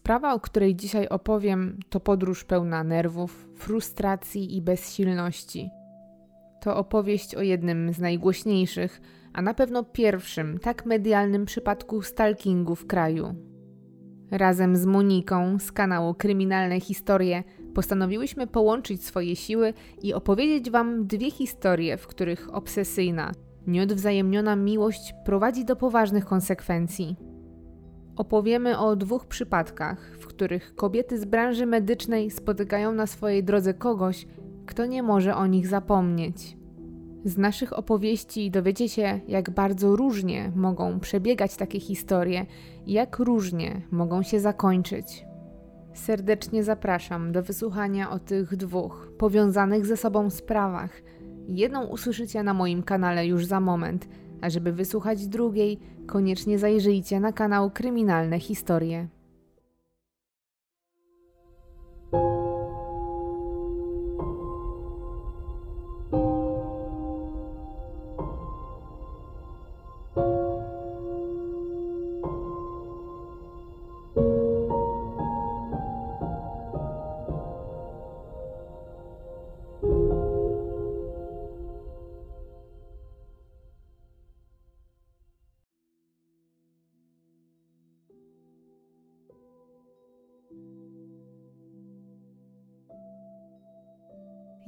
Sprawa, o której dzisiaj opowiem, to podróż pełna nerwów, frustracji i bezsilności. To opowieść o jednym z najgłośniejszych, a na pewno pierwszym tak medialnym przypadku stalkingu w kraju. Razem z Moniką z kanału Kryminalne Historie postanowiłyśmy połączyć swoje siły i opowiedzieć Wam dwie historie, w których obsesyjna, nieodwzajemniona miłość prowadzi do poważnych konsekwencji. Opowiemy o dwóch przypadkach, w których kobiety z branży medycznej spotykają na swojej drodze kogoś, kto nie może o nich zapomnieć. Z naszych opowieści dowiecie się, jak bardzo różnie mogą przebiegać takie historie i jak różnie mogą się zakończyć. Serdecznie zapraszam do wysłuchania o tych dwóch powiązanych ze sobą sprawach. Jedną usłyszycie na moim kanale już za moment, a żeby wysłuchać drugiej, koniecznie zajrzyjcie na kanał Kryminalne Historie.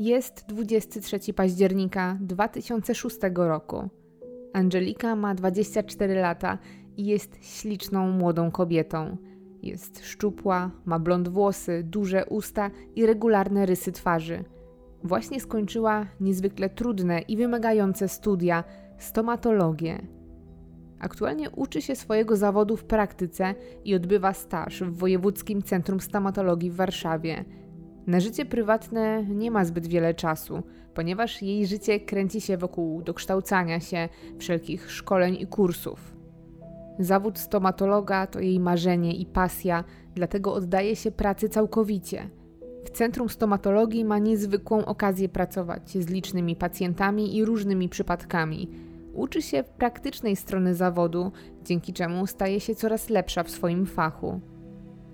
Jest 23 października 2006 roku. Angelika ma 24 lata i jest śliczną młodą kobietą. Jest szczupła, ma blond włosy, duże usta i regularne rysy twarzy. Właśnie skończyła niezwykle trudne i wymagające studia stomatologię. Aktualnie uczy się swojego zawodu w praktyce i odbywa staż w Wojewódzkim Centrum Stomatologii w Warszawie – na życie prywatne nie ma zbyt wiele czasu, ponieważ jej życie kręci się wokół dokształcania się, wszelkich szkoleń i kursów. Zawód stomatologa to jej marzenie i pasja, dlatego oddaje się pracy całkowicie. W Centrum Stomatologii ma niezwykłą okazję pracować z licznymi pacjentami i różnymi przypadkami. Uczy się praktycznej strony zawodu, dzięki czemu staje się coraz lepsza w swoim fachu.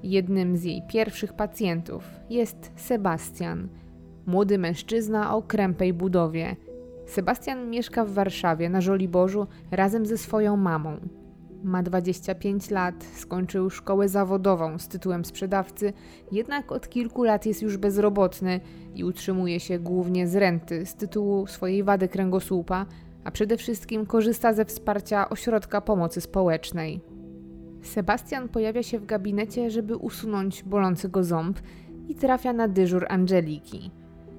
Jednym z jej pierwszych pacjentów jest Sebastian, młody mężczyzna o krępej budowie. Sebastian mieszka w Warszawie na Żoliborzu razem ze swoją mamą. Ma 25 lat, skończył szkołę zawodową z tytułem sprzedawcy, jednak od kilku lat jest już bezrobotny i utrzymuje się głównie z renty z tytułu swojej wady kręgosłupa, a przede wszystkim korzysta ze wsparcia ośrodka pomocy społecznej. Sebastian pojawia się w gabinecie, żeby usunąć bolący go ząb i trafia na dyżur Angeliki.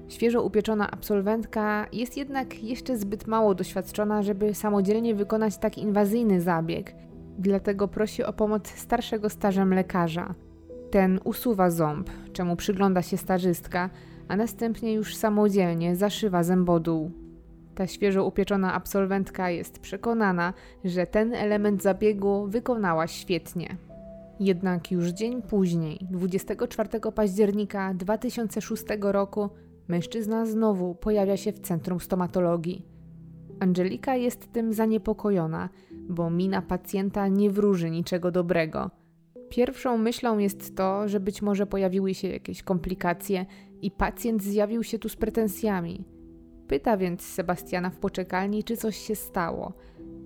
Świeżo upieczona absolwentka jest jednak jeszcze zbyt mało doświadczona, żeby samodzielnie wykonać tak inwazyjny zabieg, dlatego prosi o pomoc starszego stażem lekarza. Ten usuwa ząb, czemu przygląda się stażystka, a następnie już samodzielnie zaszywa zębodół. Ta świeżo upieczona absolwentka jest przekonana, że ten element zabiegu wykonała świetnie. Jednak już dzień później, 24 października 2006 roku, mężczyzna znowu pojawia się w centrum stomatologii. Angelika jest tym zaniepokojona, bo mina pacjenta nie wróży niczego dobrego. Pierwszą myślą jest to, że być może pojawiły się jakieś komplikacje i pacjent zjawił się tu z pretensjami. Pyta więc Sebastiana w poczekalni, czy coś się stało.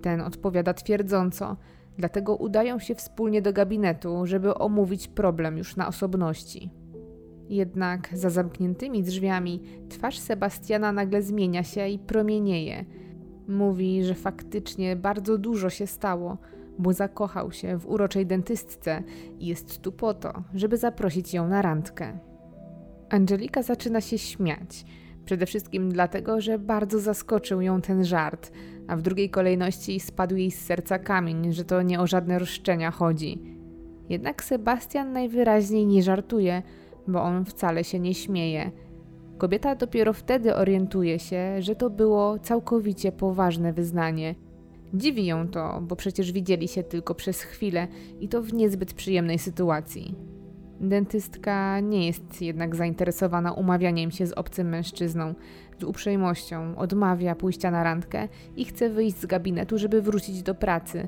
Ten odpowiada twierdząco, dlatego udają się wspólnie do gabinetu, żeby omówić problem już na osobności. Jednak za zamkniętymi drzwiami twarz Sebastiana nagle zmienia się i promienieje. Mówi, że faktycznie bardzo dużo się stało, bo zakochał się w uroczej dentystce i jest tu po to, żeby zaprosić ją na randkę. Angelika zaczyna się śmiać Przede wszystkim dlatego, że bardzo zaskoczył ją ten żart, a w drugiej kolejności spadł jej z serca kamień, że to nie o żadne roszczenia chodzi. Jednak Sebastian najwyraźniej nie żartuje, bo on wcale się nie śmieje. Kobieta dopiero wtedy orientuje się, że to było całkowicie poważne wyznanie. Dziwi ją to, bo przecież widzieli się tylko przez chwilę i to w niezbyt przyjemnej sytuacji. Dentystka nie jest jednak zainteresowana umawianiem się z obcym mężczyzną. Z uprzejmością odmawia pójścia na randkę i chce wyjść z gabinetu, żeby wrócić do pracy.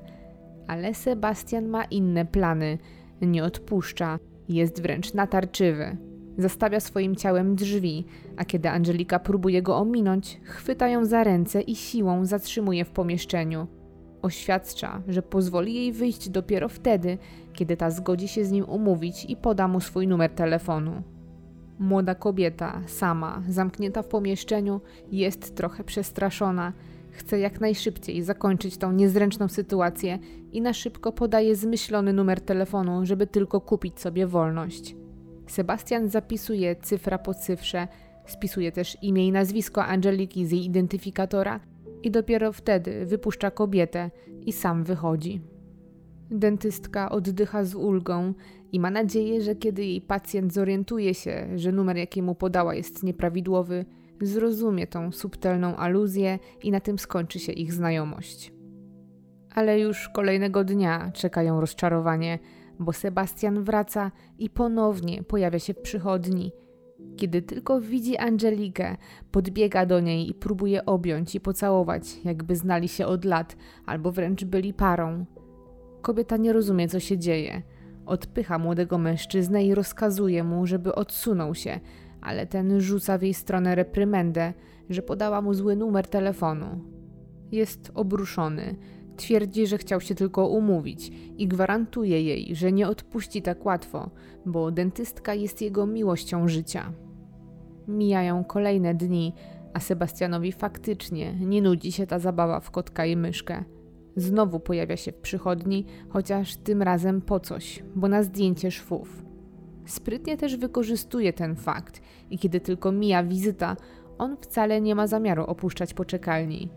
Ale Sebastian ma inne plany. Nie odpuszcza. Jest wręcz natarczywy. Zastawia swoim ciałem drzwi, a kiedy Angelika próbuje go ominąć, chwyta ją za ręce i siłą zatrzymuje w pomieszczeniu. Oświadcza, że pozwoli jej wyjść dopiero wtedy, kiedy ta zgodzi się z nim umówić i poda mu swój numer telefonu. Młoda kobieta, sama, zamknięta w pomieszczeniu, jest trochę przestraszona. Chce jak najszybciej zakończyć tą niezręczną sytuację i na szybko podaje zmyślony numer telefonu, żeby tylko kupić sobie wolność. Sebastian zapisuje cyfra po cyfrze, spisuje też imię i nazwisko Angeliki z jej identyfikatora i dopiero wtedy wypuszcza kobietę i sam wychodzi. Dentystka oddycha z ulgą i ma nadzieję, że kiedy jej pacjent zorientuje się, że numer, jaki mu podała, jest nieprawidłowy, zrozumie tą subtelną aluzję i na tym skończy się ich znajomość. Ale już kolejnego dnia czekają rozczarowanie, bo Sebastian wraca i ponownie pojawia się w przychodni. Kiedy tylko widzi Angelikę, podbiega do niej i próbuje objąć i pocałować, jakby znali się od lat albo wręcz byli parą. Kobieta nie rozumie, co się dzieje. Odpycha młodego mężczyznę i rozkazuje mu, żeby odsunął się, ale ten rzuca w jej stronę reprymendę, że podała mu zły numer telefonu. Jest obruszony. Twierdzi, że chciał się tylko umówić i gwarantuje jej, że nie odpuści tak łatwo, bo dentystka jest jego miłością życia. Mijają kolejne dni, a Sebastianowi faktycznie nie nudzi się ta zabawa w kotka i myszkę. Znowu pojawia się w przychodni, chociaż tym razem po coś, bo na zdjęcie szwów. Sprytnie też wykorzystuje ten fakt i kiedy tylko mija wizyta, on wcale nie ma zamiaru opuszczać poczekalni.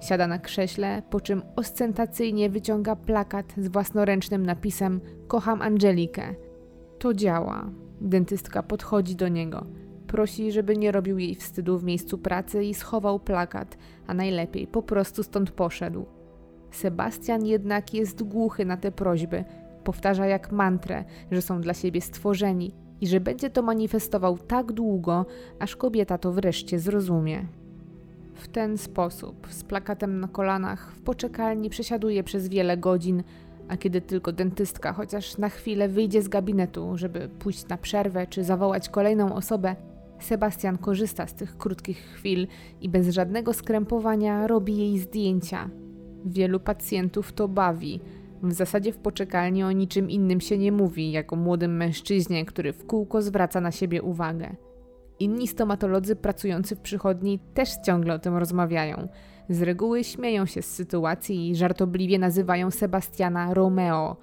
Siada na krześle, po czym ostentacyjnie wyciąga plakat z własnoręcznym napisem Kocham Angelikę. To działa. Dentystka podchodzi do niego. Prosi, żeby nie robił jej wstydu w miejscu pracy i schował plakat, a najlepiej po prostu stąd poszedł. Sebastian jednak jest głuchy na te prośby. Powtarza jak mantrę, że są dla siebie stworzeni i że będzie to manifestował tak długo, aż kobieta to wreszcie zrozumie. W ten sposób, z plakatem na kolanach, w poczekalni przesiaduje przez wiele godzin, a kiedy tylko dentystka chociaż na chwilę wyjdzie z gabinetu, żeby pójść na przerwę czy zawołać kolejną osobę, Sebastian korzysta z tych krótkich chwil i bez żadnego skrępowania robi jej zdjęcia. Wielu pacjentów to bawi. W zasadzie w poczekalni o niczym innym się nie mówi, jak o młodym mężczyźnie, który w kółko zwraca na siebie uwagę. Inni stomatolodzy pracujący w przychodni też ciągle o tym rozmawiają. Z reguły śmieją się z sytuacji i żartobliwie nazywają Sebastiana Romeo.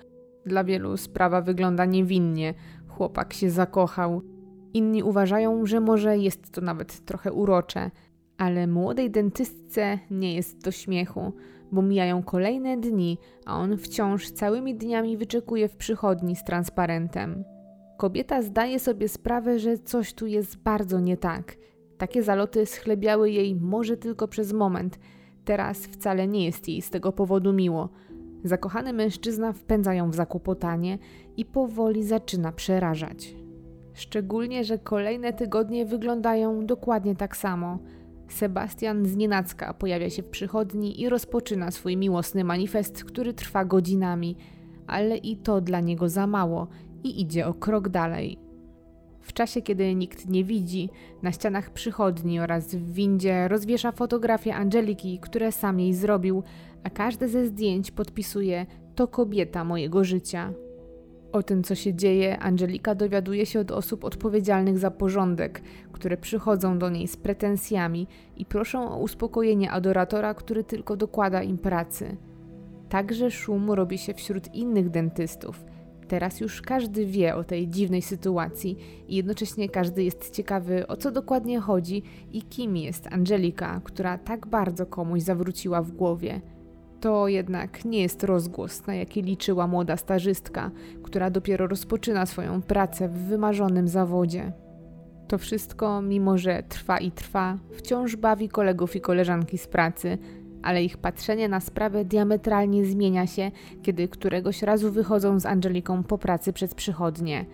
Dla wielu sprawa wygląda niewinnie. Chłopak się zakochał. Inni uważają, że może jest to nawet trochę urocze, ale młodej dentystce nie jest do śmiechu bo mijają kolejne dni, a on wciąż całymi dniami wyczekuje w przychodni z transparentem. Kobieta zdaje sobie sprawę, że coś tu jest bardzo nie tak. Takie zaloty schlebiały jej może tylko przez moment. Teraz wcale nie jest jej z tego powodu miło. Zakochany mężczyzna wpędza ją w zakłopotanie i powoli zaczyna przerażać. Szczególnie, że kolejne tygodnie wyglądają dokładnie tak samo – Sebastian znienacka pojawia się w przychodni i rozpoczyna swój miłosny manifest, który trwa godzinami, ale i to dla niego za mało i idzie o krok dalej. W czasie, kiedy nikt nie widzi, na ścianach przychodni oraz w windzie rozwiesza fotografie Angeliki, które sam jej zrobił, a każde ze zdjęć podpisuje to kobieta mojego życia. O tym, co się dzieje, Angelika dowiaduje się od osób odpowiedzialnych za porządek, które przychodzą do niej z pretensjami i proszą o uspokojenie adoratora, który tylko dokłada im pracy. Także szum robi się wśród innych dentystów. Teraz już każdy wie o tej dziwnej sytuacji i jednocześnie każdy jest ciekawy, o co dokładnie chodzi i kim jest Angelika, która tak bardzo komuś zawróciła w głowie. To jednak nie jest rozgłos, na jaki liczyła młoda stażystka, która dopiero rozpoczyna swoją pracę w wymarzonym zawodzie. To wszystko, mimo że trwa i trwa, wciąż bawi kolegów i koleżanki z pracy, ale ich patrzenie na sprawę diametralnie zmienia się, kiedy któregoś razu wychodzą z Angeliką po pracy przez przychodnie.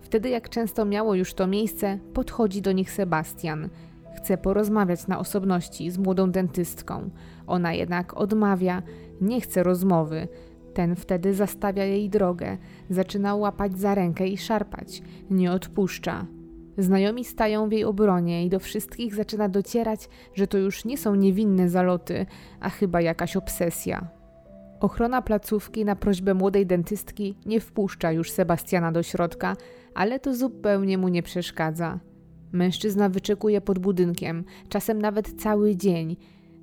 Wtedy, jak często miało już to miejsce, podchodzi do nich Sebastian – Chce porozmawiać na osobności z młodą dentystką. Ona jednak odmawia, nie chce rozmowy. Ten wtedy zastawia jej drogę, zaczyna łapać za rękę i szarpać, nie odpuszcza. Znajomi stają w jej obronie i do wszystkich zaczyna docierać, że to już nie są niewinne zaloty, a chyba jakaś obsesja. Ochrona placówki na prośbę młodej dentystki nie wpuszcza już Sebastiana do środka, ale to zupełnie mu nie przeszkadza. Mężczyzna wyczekuje pod budynkiem, czasem nawet cały dzień.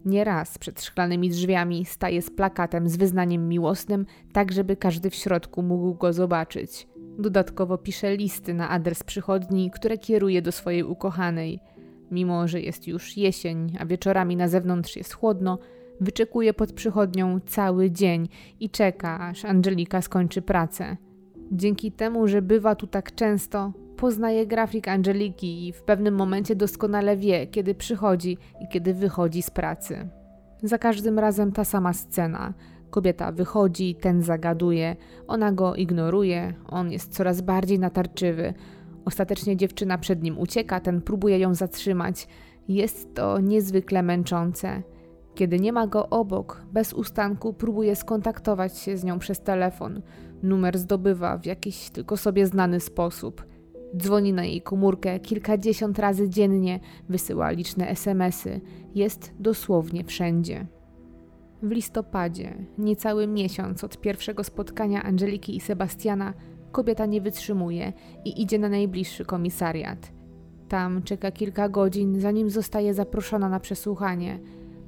Nieraz przed szklanymi drzwiami staje z plakatem z wyznaniem miłosnym, tak żeby każdy w środku mógł go zobaczyć. Dodatkowo pisze listy na adres przychodni, które kieruje do swojej ukochanej. Mimo, że jest już jesień, a wieczorami na zewnątrz jest chłodno, wyczekuje pod przychodnią cały dzień i czeka, aż Angelika skończy pracę. Dzięki temu, że bywa tu tak często, poznaje grafik Angeliki i w pewnym momencie doskonale wie, kiedy przychodzi i kiedy wychodzi z pracy. Za każdym razem ta sama scena. Kobieta wychodzi, ten zagaduje, ona go ignoruje, on jest coraz bardziej natarczywy. Ostatecznie dziewczyna przed nim ucieka, ten próbuje ją zatrzymać. Jest to niezwykle męczące. Kiedy nie ma go obok, bez ustanku próbuje skontaktować się z nią przez telefon. Numer zdobywa w jakiś tylko sobie znany sposób. Dzwoni na jej komórkę kilkadziesiąt razy dziennie, wysyła liczne SMSy. Jest dosłownie wszędzie. W listopadzie, niecały miesiąc od pierwszego spotkania Angeliki i Sebastiana, kobieta nie wytrzymuje i idzie na najbliższy komisariat. Tam czeka kilka godzin, zanim zostaje zaproszona na przesłuchanie.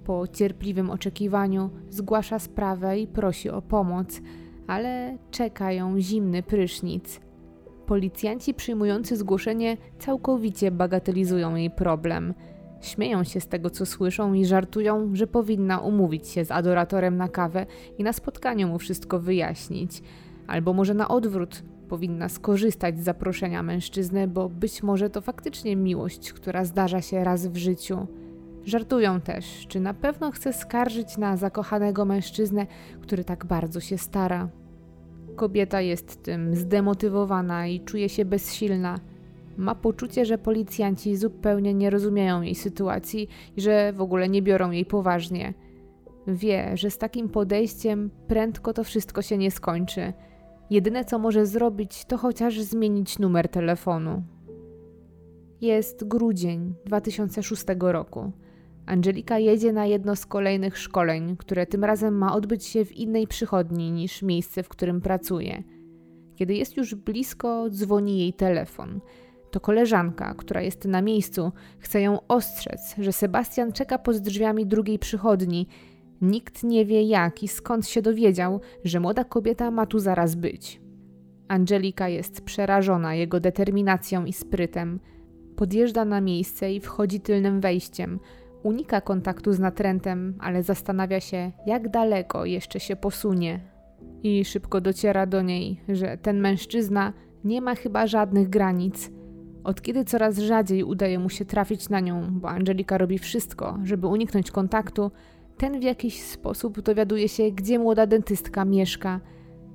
Po cierpliwym oczekiwaniu zgłasza sprawę i prosi o pomoc, ale czeka ją zimny prysznic. Policjanci przyjmujący zgłoszenie całkowicie bagatelizują jej problem. Śmieją się z tego, co słyszą i żartują, że powinna umówić się z adoratorem na kawę i na spotkaniu mu wszystko wyjaśnić. Albo może na odwrót, powinna skorzystać z zaproszenia mężczyzny, bo być może to faktycznie miłość, która zdarza się raz w życiu. Żartują też, czy na pewno chce skarżyć na zakochanego mężczyznę, który tak bardzo się stara. Kobieta jest tym zdemotywowana i czuje się bezsilna. Ma poczucie, że policjanci zupełnie nie rozumieją jej sytuacji i że w ogóle nie biorą jej poważnie. Wie, że z takim podejściem prędko to wszystko się nie skończy. Jedyne co może zrobić, to chociaż zmienić numer telefonu. Jest grudzień 2006 roku. Angelika jedzie na jedno z kolejnych szkoleń, które tym razem ma odbyć się w innej przychodni niż miejsce, w którym pracuje. Kiedy jest już blisko, dzwoni jej telefon. To koleżanka, która jest na miejscu, chce ją ostrzec, że Sebastian czeka pod drzwiami drugiej przychodni. Nikt nie wie jak i skąd się dowiedział, że młoda kobieta ma tu zaraz być. Angelika jest przerażona jego determinacją i sprytem. Podjeżdża na miejsce i wchodzi tylnym wejściem – Unika kontaktu z natrętem, ale zastanawia się, jak daleko jeszcze się posunie. I szybko dociera do niej, że ten mężczyzna nie ma chyba żadnych granic. Od kiedy coraz rzadziej udaje mu się trafić na nią, bo Angelika robi wszystko, żeby uniknąć kontaktu, ten w jakiś sposób dowiaduje się, gdzie młoda dentystka mieszka.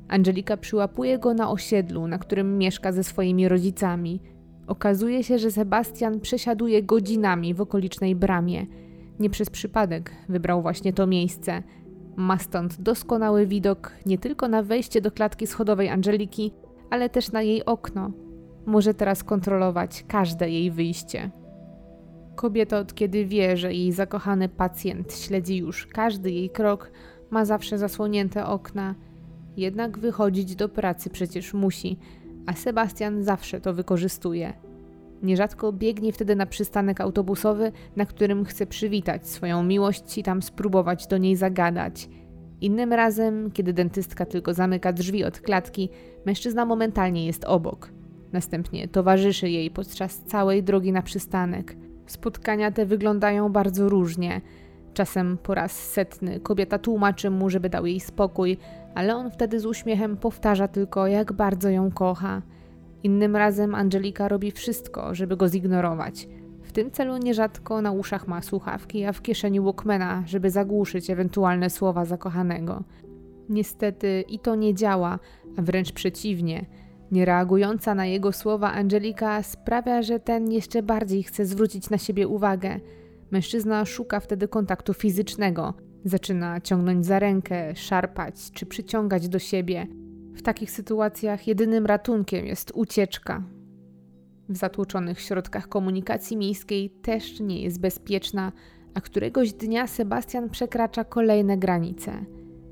Angelika przyłapuje go na osiedlu, na którym mieszka ze swoimi rodzicami. Okazuje się, że Sebastian przesiaduje godzinami w okolicznej bramie. Nie przez przypadek wybrał właśnie to miejsce. Ma stąd doskonały widok nie tylko na wejście do klatki schodowej Angeliki, ale też na jej okno. Może teraz kontrolować każde jej wyjście. Kobieta, od kiedy wie, że jej zakochany pacjent śledzi już każdy jej krok, ma zawsze zasłonięte okna. Jednak wychodzić do pracy przecież musi, a Sebastian zawsze to wykorzystuje. Nierzadko biegnie wtedy na przystanek autobusowy, na którym chce przywitać swoją miłość i tam spróbować do niej zagadać. Innym razem, kiedy dentystka tylko zamyka drzwi od klatki, mężczyzna momentalnie jest obok. Następnie towarzyszy jej podczas całej drogi na przystanek. Spotkania te wyglądają bardzo różnie. Czasem po raz setny kobieta tłumaczy mu, żeby dał jej spokój, ale on wtedy z uśmiechem powtarza tylko, jak bardzo ją kocha. Innym razem Angelika robi wszystko, żeby go zignorować. W tym celu nierzadko na uszach ma słuchawki, a w kieszeni Walkmana, żeby zagłuszyć ewentualne słowa zakochanego. Niestety i to nie działa, a wręcz przeciwnie. Niereagująca na jego słowa Angelika sprawia, że ten jeszcze bardziej chce zwrócić na siebie uwagę. Mężczyzna szuka wtedy kontaktu fizycznego, Zaczyna ciągnąć za rękę, szarpać czy przyciągać do siebie. W takich sytuacjach jedynym ratunkiem jest ucieczka. W zatłoczonych środkach komunikacji miejskiej też nie jest bezpieczna, a któregoś dnia Sebastian przekracza kolejne granice.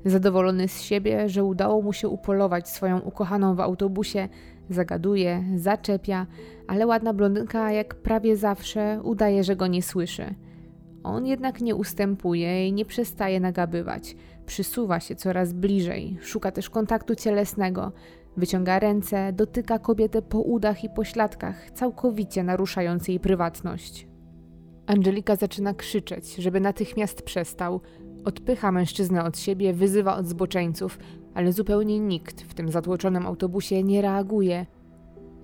Zadowolony z siebie, że udało mu się upolować swoją ukochaną w autobusie, zagaduje, zaczepia, ale ładna blondynka, jak prawie zawsze, udaje, że go nie słyszy. On jednak nie ustępuje i nie przestaje nagabywać. Przysuwa się coraz bliżej, szuka też kontaktu cielesnego. Wyciąga ręce, dotyka kobietę po udach i pośladkach, całkowicie naruszając jej prywatność. Angelika zaczyna krzyczeć, żeby natychmiast przestał. Odpycha mężczyznę od siebie, wyzywa od zboczeńców, ale zupełnie nikt w tym zatłoczonym autobusie nie reaguje.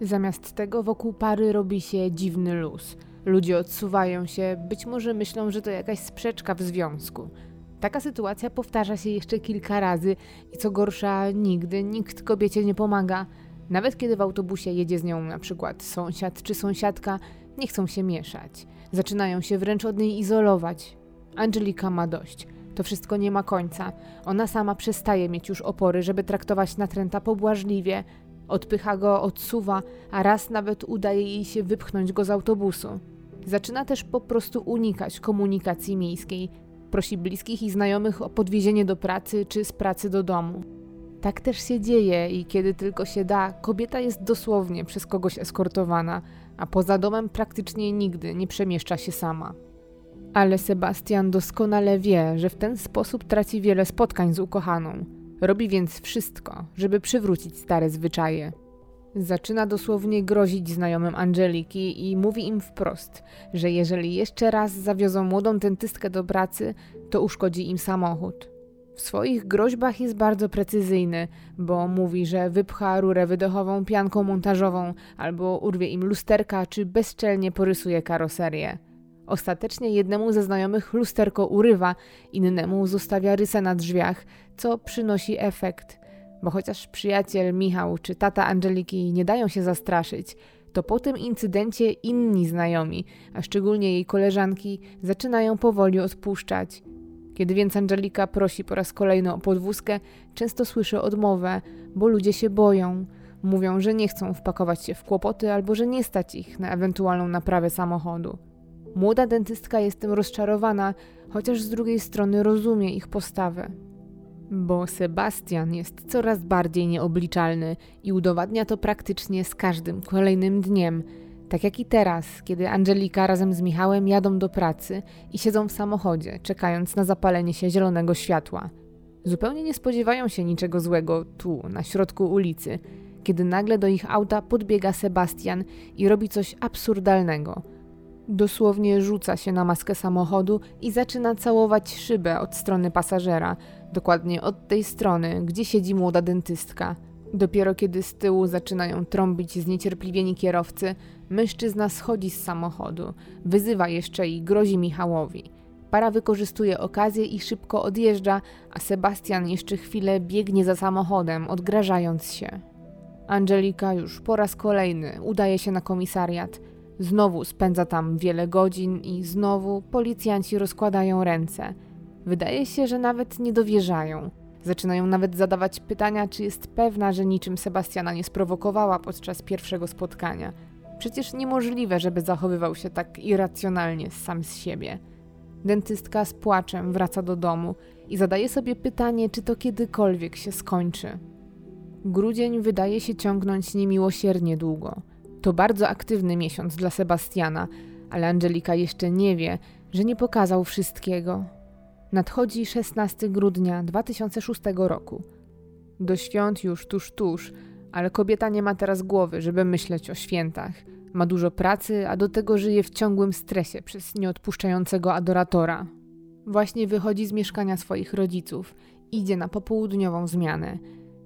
Zamiast tego wokół pary robi się dziwny luz. Ludzie odsuwają się, być może myślą, że to jakaś sprzeczka w związku. Taka sytuacja powtarza się jeszcze kilka razy i co gorsza, nigdy nikt kobiecie nie pomaga. Nawet kiedy w autobusie jedzie z nią na przykład sąsiad czy sąsiadka, nie chcą się mieszać. Zaczynają się wręcz od niej izolować. Angelika ma dość. To wszystko nie ma końca. Ona sama przestaje mieć już opory, żeby traktować natręta pobłażliwie. Odpycha go, odsuwa, a raz nawet udaje jej się wypchnąć go z autobusu. Zaczyna też po prostu unikać komunikacji miejskiej. Prosi bliskich i znajomych o podwiezienie do pracy czy z pracy do domu. Tak też się dzieje i kiedy tylko się da, kobieta jest dosłownie przez kogoś eskortowana, a poza domem praktycznie nigdy nie przemieszcza się sama. Ale Sebastian doskonale wie, że w ten sposób traci wiele spotkań z ukochaną. Robi więc wszystko, żeby przywrócić stare zwyczaje. Zaczyna dosłownie grozić znajomym Angeliki i mówi im wprost, że jeżeli jeszcze raz zawiozą młodą dentystkę do pracy, to uszkodzi im samochód. W swoich groźbach jest bardzo precyzyjny, bo mówi, że wypcha rurę wydechową pianką montażową, albo urwie im lusterka, czy bezczelnie porysuje karoserię. Ostatecznie jednemu ze znajomych lusterko urywa, innemu zostawia rysę na drzwiach, co przynosi efekt. Bo chociaż przyjaciel Michał czy tata Angeliki nie dają się zastraszyć, to po tym incydencie inni znajomi, a szczególnie jej koleżanki, zaczynają powoli odpuszczać. Kiedy więc Angelika prosi po raz kolejny o podwózkę, często słyszy odmowę, bo ludzie się boją. Mówią, że nie chcą wpakować się w kłopoty albo że nie stać ich na ewentualną naprawę samochodu. Młoda dentystka jest tym rozczarowana, chociaż z drugiej strony rozumie ich postawę. Bo Sebastian jest coraz bardziej nieobliczalny i udowadnia to praktycznie z każdym kolejnym dniem. Tak jak i teraz, kiedy Angelika razem z Michałem jadą do pracy i siedzą w samochodzie, czekając na zapalenie się zielonego światła. Zupełnie nie spodziewają się niczego złego tu, na środku ulicy, kiedy nagle do ich auta podbiega Sebastian i robi coś absurdalnego – Dosłownie rzuca się na maskę samochodu i zaczyna całować szybę od strony pasażera, dokładnie od tej strony, gdzie siedzi młoda dentystka. Dopiero kiedy z tyłu zaczynają trąbić zniecierpliwieni kierowcy, mężczyzna schodzi z samochodu, wyzywa jeszcze i grozi Michałowi. Para wykorzystuje okazję i szybko odjeżdża, a Sebastian jeszcze chwilę biegnie za samochodem, odgrażając się. Angelika już po raz kolejny udaje się na komisariat – Znowu spędza tam wiele godzin i znowu policjanci rozkładają ręce. Wydaje się, że nawet nie dowierzają. Zaczynają nawet zadawać pytania, czy jest pewna, że niczym Sebastiana nie sprowokowała podczas pierwszego spotkania. Przecież niemożliwe, żeby zachowywał się tak irracjonalnie sam z siebie. Dentystka z płaczem wraca do domu i zadaje sobie pytanie, czy to kiedykolwiek się skończy. Grudzień wydaje się ciągnąć niemiłosiernie długo. To bardzo aktywny miesiąc dla Sebastiana, ale Angelika jeszcze nie wie, że nie pokazał wszystkiego. Nadchodzi 16 grudnia 2006 roku. Do świąt już tuż, tuż, ale kobieta nie ma teraz głowy, żeby myśleć o świętach. Ma dużo pracy, a do tego żyje w ciągłym stresie przez nieodpuszczającego adoratora. Właśnie wychodzi z mieszkania swoich rodziców, idzie na popołudniową zmianę.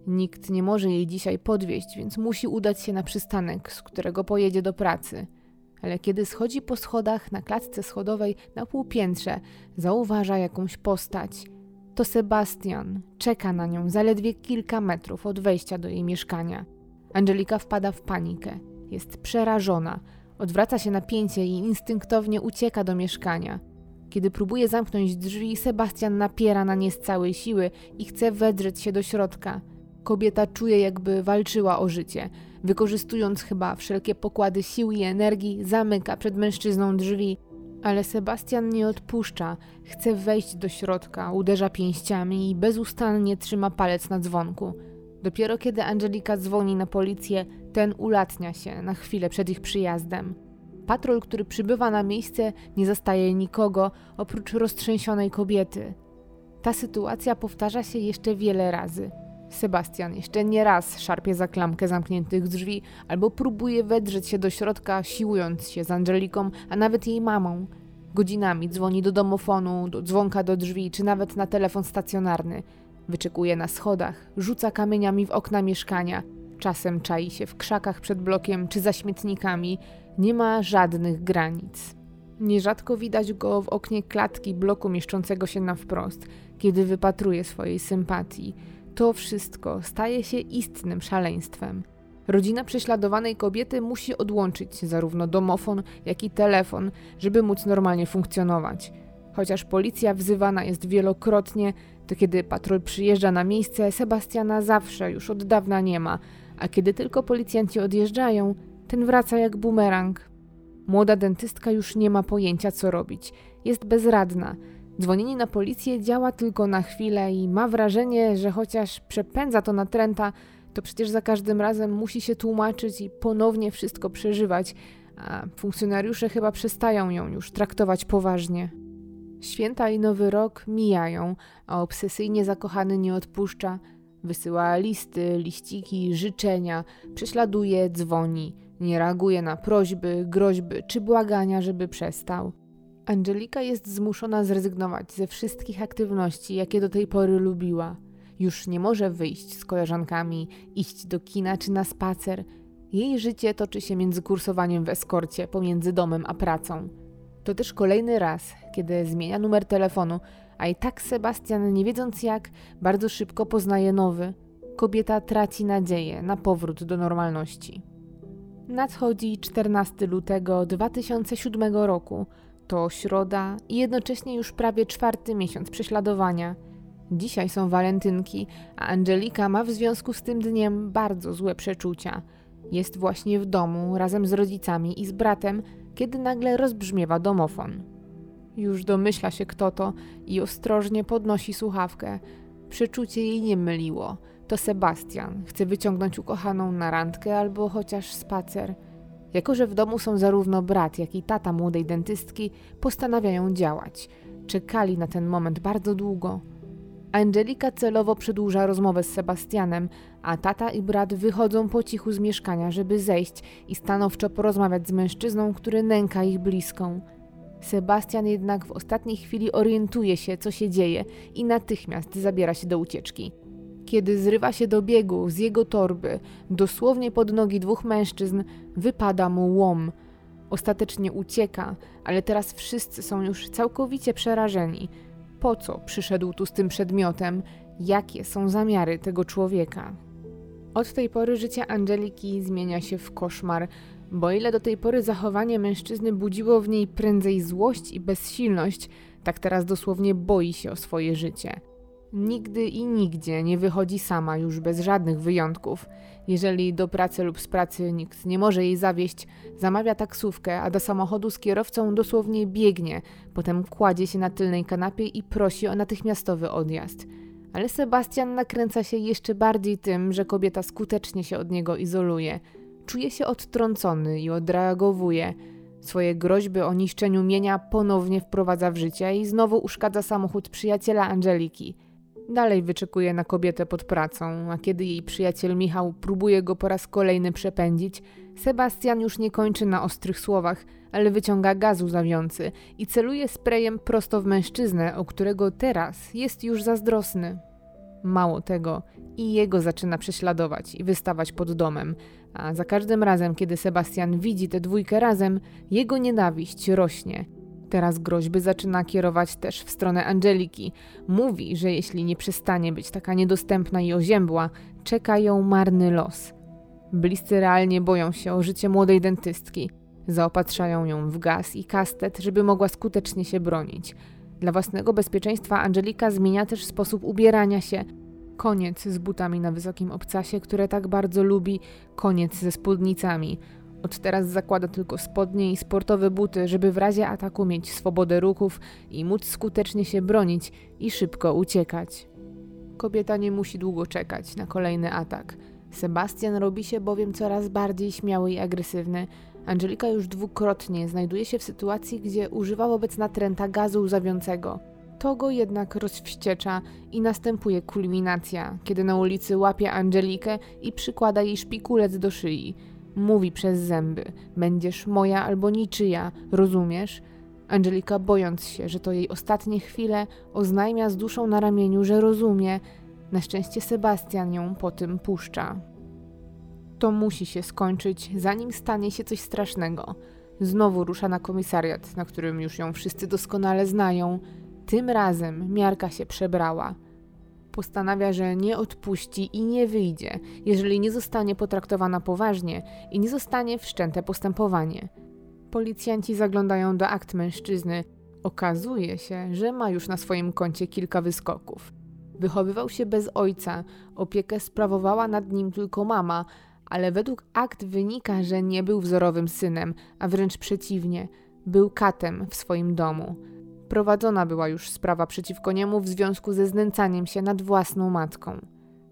Nikt nie może jej dzisiaj podwieźć, więc musi udać się na przystanek, z którego pojedzie do pracy. Ale kiedy schodzi po schodach na klatce schodowej na półpiętrze, zauważa jakąś postać. To Sebastian. Czeka na nią zaledwie kilka metrów od wejścia do jej mieszkania. Angelika wpada w panikę. Jest przerażona. Odwraca się napięcie i instynktownie ucieka do mieszkania. Kiedy próbuje zamknąć drzwi, Sebastian napiera na nie z całej siły i chce wedrzeć się do środka. Kobieta czuje, jakby walczyła o życie. Wykorzystując chyba wszelkie pokłady sił i energii, zamyka przed mężczyzną drzwi. Ale Sebastian nie odpuszcza. Chce wejść do środka, uderza pięściami i bezustannie trzyma palec na dzwonku. Dopiero kiedy Angelika dzwoni na policję, ten ulatnia się na chwilę przed ich przyjazdem. Patrol, który przybywa na miejsce, nie zastaje nikogo oprócz roztrzęsionej kobiety. Ta sytuacja powtarza się jeszcze wiele razy. Sebastian jeszcze nie raz szarpie za klamkę zamkniętych drzwi albo próbuje wedrzeć się do środka, siłując się z Angeliką, a nawet jej mamą. Godzinami dzwoni do domofonu, do dzwonka do drzwi, czy nawet na telefon stacjonarny. Wyczekuje na schodach, rzuca kamieniami w okna mieszkania. Czasem czai się w krzakach przed blokiem czy za śmietnikami. Nie ma żadnych granic. Nierzadko widać go w oknie klatki bloku mieszczącego się na wprost, kiedy wypatruje swojej sympatii. To wszystko staje się istnym szaleństwem. Rodzina prześladowanej kobiety musi odłączyć zarówno domofon, jak i telefon, żeby móc normalnie funkcjonować. Chociaż policja wzywana jest wielokrotnie, to kiedy patrol przyjeżdża na miejsce, Sebastiana zawsze już od dawna nie ma, a kiedy tylko policjanci odjeżdżają, ten wraca jak bumerang. Młoda dentystka już nie ma pojęcia, co robić. Jest bezradna. Dzwonienie na policję działa tylko na chwilę i ma wrażenie, że chociaż przepędza to natręta, to przecież za każdym razem musi się tłumaczyć i ponownie wszystko przeżywać, a funkcjonariusze chyba przestają ją już traktować poważnie. Święta i Nowy Rok mijają, a obsesyjnie zakochany nie odpuszcza. Wysyła listy, liściki, życzenia, prześladuje, dzwoni, nie reaguje na prośby, groźby czy błagania, żeby przestał. Angelika jest zmuszona zrezygnować ze wszystkich aktywności, jakie do tej pory lubiła. Już nie może wyjść z koleżankami, iść do kina czy na spacer. Jej życie toczy się między kursowaniem w eskorcie pomiędzy domem a pracą. To też kolejny raz, kiedy zmienia numer telefonu, a i tak Sebastian, nie wiedząc jak, bardzo szybko poznaje nowy. Kobieta traci nadzieję na powrót do normalności. Nadchodzi 14 lutego 2007 roku. To środa i jednocześnie już prawie czwarty miesiąc prześladowania. Dzisiaj są walentynki, a Angelika ma w związku z tym dniem bardzo złe przeczucia. Jest właśnie w domu razem z rodzicami i z bratem, kiedy nagle rozbrzmiewa domofon. Już domyśla się kto to i ostrożnie podnosi słuchawkę. Przeczucie jej nie myliło. To Sebastian. Chce wyciągnąć ukochaną na randkę albo chociaż spacer. Jako, że w domu są zarówno brat, jak i tata młodej dentystki, postanawiają działać. Czekali na ten moment bardzo długo. Angelika celowo przedłuża rozmowę z Sebastianem, a tata i brat wychodzą po cichu z mieszkania, żeby zejść i stanowczo porozmawiać z mężczyzną, który nęka ich bliską. Sebastian jednak w ostatniej chwili orientuje się, co się dzieje i natychmiast zabiera się do ucieczki. Kiedy zrywa się do biegu z jego torby, dosłownie pod nogi dwóch mężczyzn, wypada mu łom. Ostatecznie ucieka, ale teraz wszyscy są już całkowicie przerażeni. Po co przyszedł tu z tym przedmiotem? Jakie są zamiary tego człowieka? Od tej pory życie Angeliki zmienia się w koszmar, bo ile do tej pory zachowanie mężczyzny budziło w niej prędzej złość i bezsilność, tak teraz dosłownie boi się o swoje życie. Nigdy i nigdzie nie wychodzi sama już bez żadnych wyjątków. Jeżeli do pracy lub z pracy nikt nie może jej zawieść, zamawia taksówkę, a do samochodu z kierowcą dosłownie biegnie, potem kładzie się na tylnej kanapie i prosi o natychmiastowy odjazd. Ale Sebastian nakręca się jeszcze bardziej tym, że kobieta skutecznie się od niego izoluje. Czuje się odtrącony i odreagowuje. Swoje groźby o niszczeniu mienia ponownie wprowadza w życie i znowu uszkadza samochód przyjaciela Angeliki – Dalej wyczekuje na kobietę pod pracą, a kiedy jej przyjaciel Michał próbuje go po raz kolejny przepędzić, Sebastian już nie kończy na ostrych słowach, ale wyciąga gaz łzawiący i celuje sprayem prosto w mężczyznę, o którego teraz jest już zazdrosny. Mało tego, i jego zaczyna prześladować i wystawać pod domem, a za każdym razem, kiedy Sebastian widzi tę dwójkę razem, jego nienawiść rośnie – Teraz groźby zaczyna kierować też w stronę Angeliki. Mówi, że jeśli nie przestanie być taka niedostępna i oziębła, czeka ją marny los. Bliscy realnie boją się o życie młodej dentystki. Zaopatrzają ją w gaz i kastet, żeby mogła skutecznie się bronić. Dla własnego bezpieczeństwa Angelika zmienia też sposób ubierania się. Koniec z butami na wysokim obcasie, które tak bardzo lubi, koniec ze spódnicami. Od teraz zakłada tylko spodnie i sportowe buty, żeby w razie ataku mieć swobodę ruchów i móc skutecznie się bronić i szybko uciekać. Kobieta nie musi długo czekać na kolejny atak. Sebastian robi się bowiem coraz bardziej śmiały i agresywny. Angelika już dwukrotnie znajduje się w sytuacji, gdzie używa wobec natręta gazu łzawiącego. To go jednak rozwściecza i następuje kulminacja, kiedy na ulicy łapie Angelikę i przykłada jej szpikulec do szyi. Mówi przez zęby: Będziesz moja albo niczyja, rozumiesz? Angelika, bojąc się, że to jej ostatnie chwile, oznajmia z duszą na ramieniu, że rozumie. Na szczęście Sebastian ją po tym puszcza. To musi się skończyć, zanim stanie się coś strasznego. Znowu rusza na komisariat, na którym już ją wszyscy doskonale znają. Tym razem miarka się przebrała. Postanawia, że nie odpuści i nie wyjdzie, jeżeli nie zostanie potraktowana poważnie i nie zostanie wszczęte postępowanie. Policjanci zaglądają do akt mężczyzny. Okazuje się, że ma już na swoim koncie kilka wyskoków. Wychowywał się bez ojca, opiekę sprawowała nad nim tylko mama, ale według akt wynika, że nie był wzorowym synem, a wręcz przeciwnie, był katem w swoim domu. Prowadzona była już sprawa przeciwko niemu w związku ze znęcaniem się nad własną matką.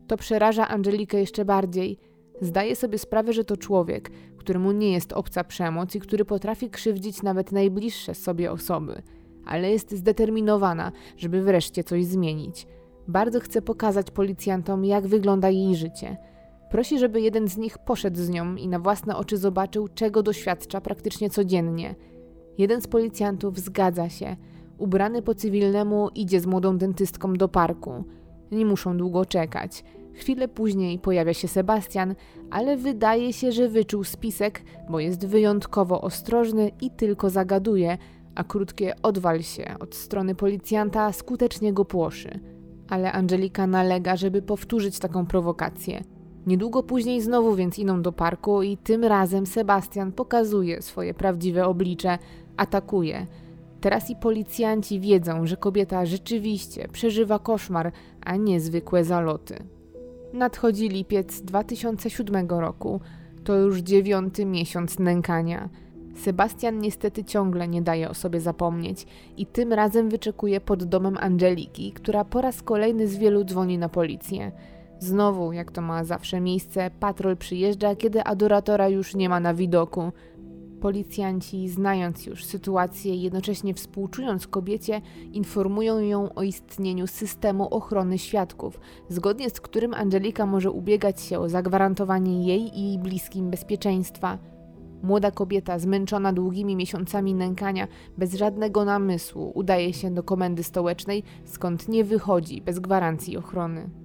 To przeraża Angelikę jeszcze bardziej. Zdaje sobie sprawę, że to człowiek, któremu nie jest obca przemoc i który potrafi krzywdzić nawet najbliższe sobie osoby, ale jest zdeterminowana, żeby wreszcie coś zmienić. Bardzo chce pokazać policjantom, jak wygląda jej życie. Prosi, żeby jeden z nich poszedł z nią i na własne oczy zobaczył, czego doświadcza praktycznie codziennie. Jeden z policjantów zgadza się. Ubrany po cywilnemu idzie z młodą dentystką do parku. Nie muszą długo czekać. Chwilę później pojawia się Sebastian, ale wydaje się, że wyczuł spisek, bo jest wyjątkowo ostrożny i tylko zagaduje, a krótkie odwal się od strony policjanta skutecznie go płoszy. Ale Angelika nalega, żeby powtórzyć taką prowokację. Niedługo później znowu więc idą do parku i tym razem Sebastian pokazuje swoje prawdziwe oblicze, atakuje. Teraz i policjanci wiedzą, że kobieta rzeczywiście przeżywa koszmar, a nie zwykłe zaloty. Nadchodzi lipiec 2007 roku. To już dziewiąty miesiąc nękania. Sebastian niestety ciągle nie daje o sobie zapomnieć i tym razem wyczekuje pod domem Angeliki, która po raz kolejny z wielu dzwoni na policję. Znowu, jak to ma zawsze miejsce, patrol przyjeżdża, kiedy adoratora już nie ma na widoku. Policjanci, znając już sytuację jednocześnie współczując kobiecie, informują ją o istnieniu systemu ochrony świadków, zgodnie z którym Angelika może ubiegać się o zagwarantowanie jej i jej bliskim bezpieczeństwa. Młoda kobieta, zmęczona długimi miesiącami nękania, bez żadnego namysłu, udaje się do komendy stołecznej, skąd nie wychodzi bez gwarancji ochrony.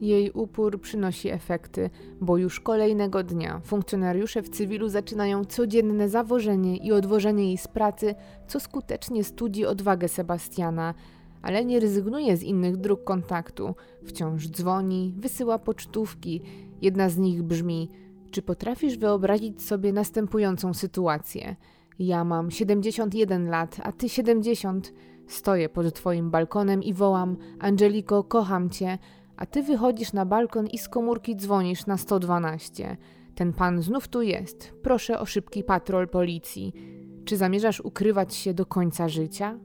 Jej upór przynosi efekty, bo już kolejnego dnia funkcjonariusze w cywilu zaczynają codzienne zawożenie i odwożenie jej z pracy, co skutecznie studzi odwagę Sebastiana, ale nie rezygnuje z innych dróg kontaktu. Wciąż dzwoni, wysyła pocztówki. Jedna z nich brzmi: Czy potrafisz wyobrazić sobie następującą sytuację? Ja mam 71 lat, a ty 70. Stoję pod twoim balkonem i wołam: Angeliko, kocham cię a ty wychodzisz na balkon i z komórki dzwonisz na 112. Ten pan znów tu jest. Proszę o szybki patrol policji. Czy zamierzasz ukrywać się do końca życia?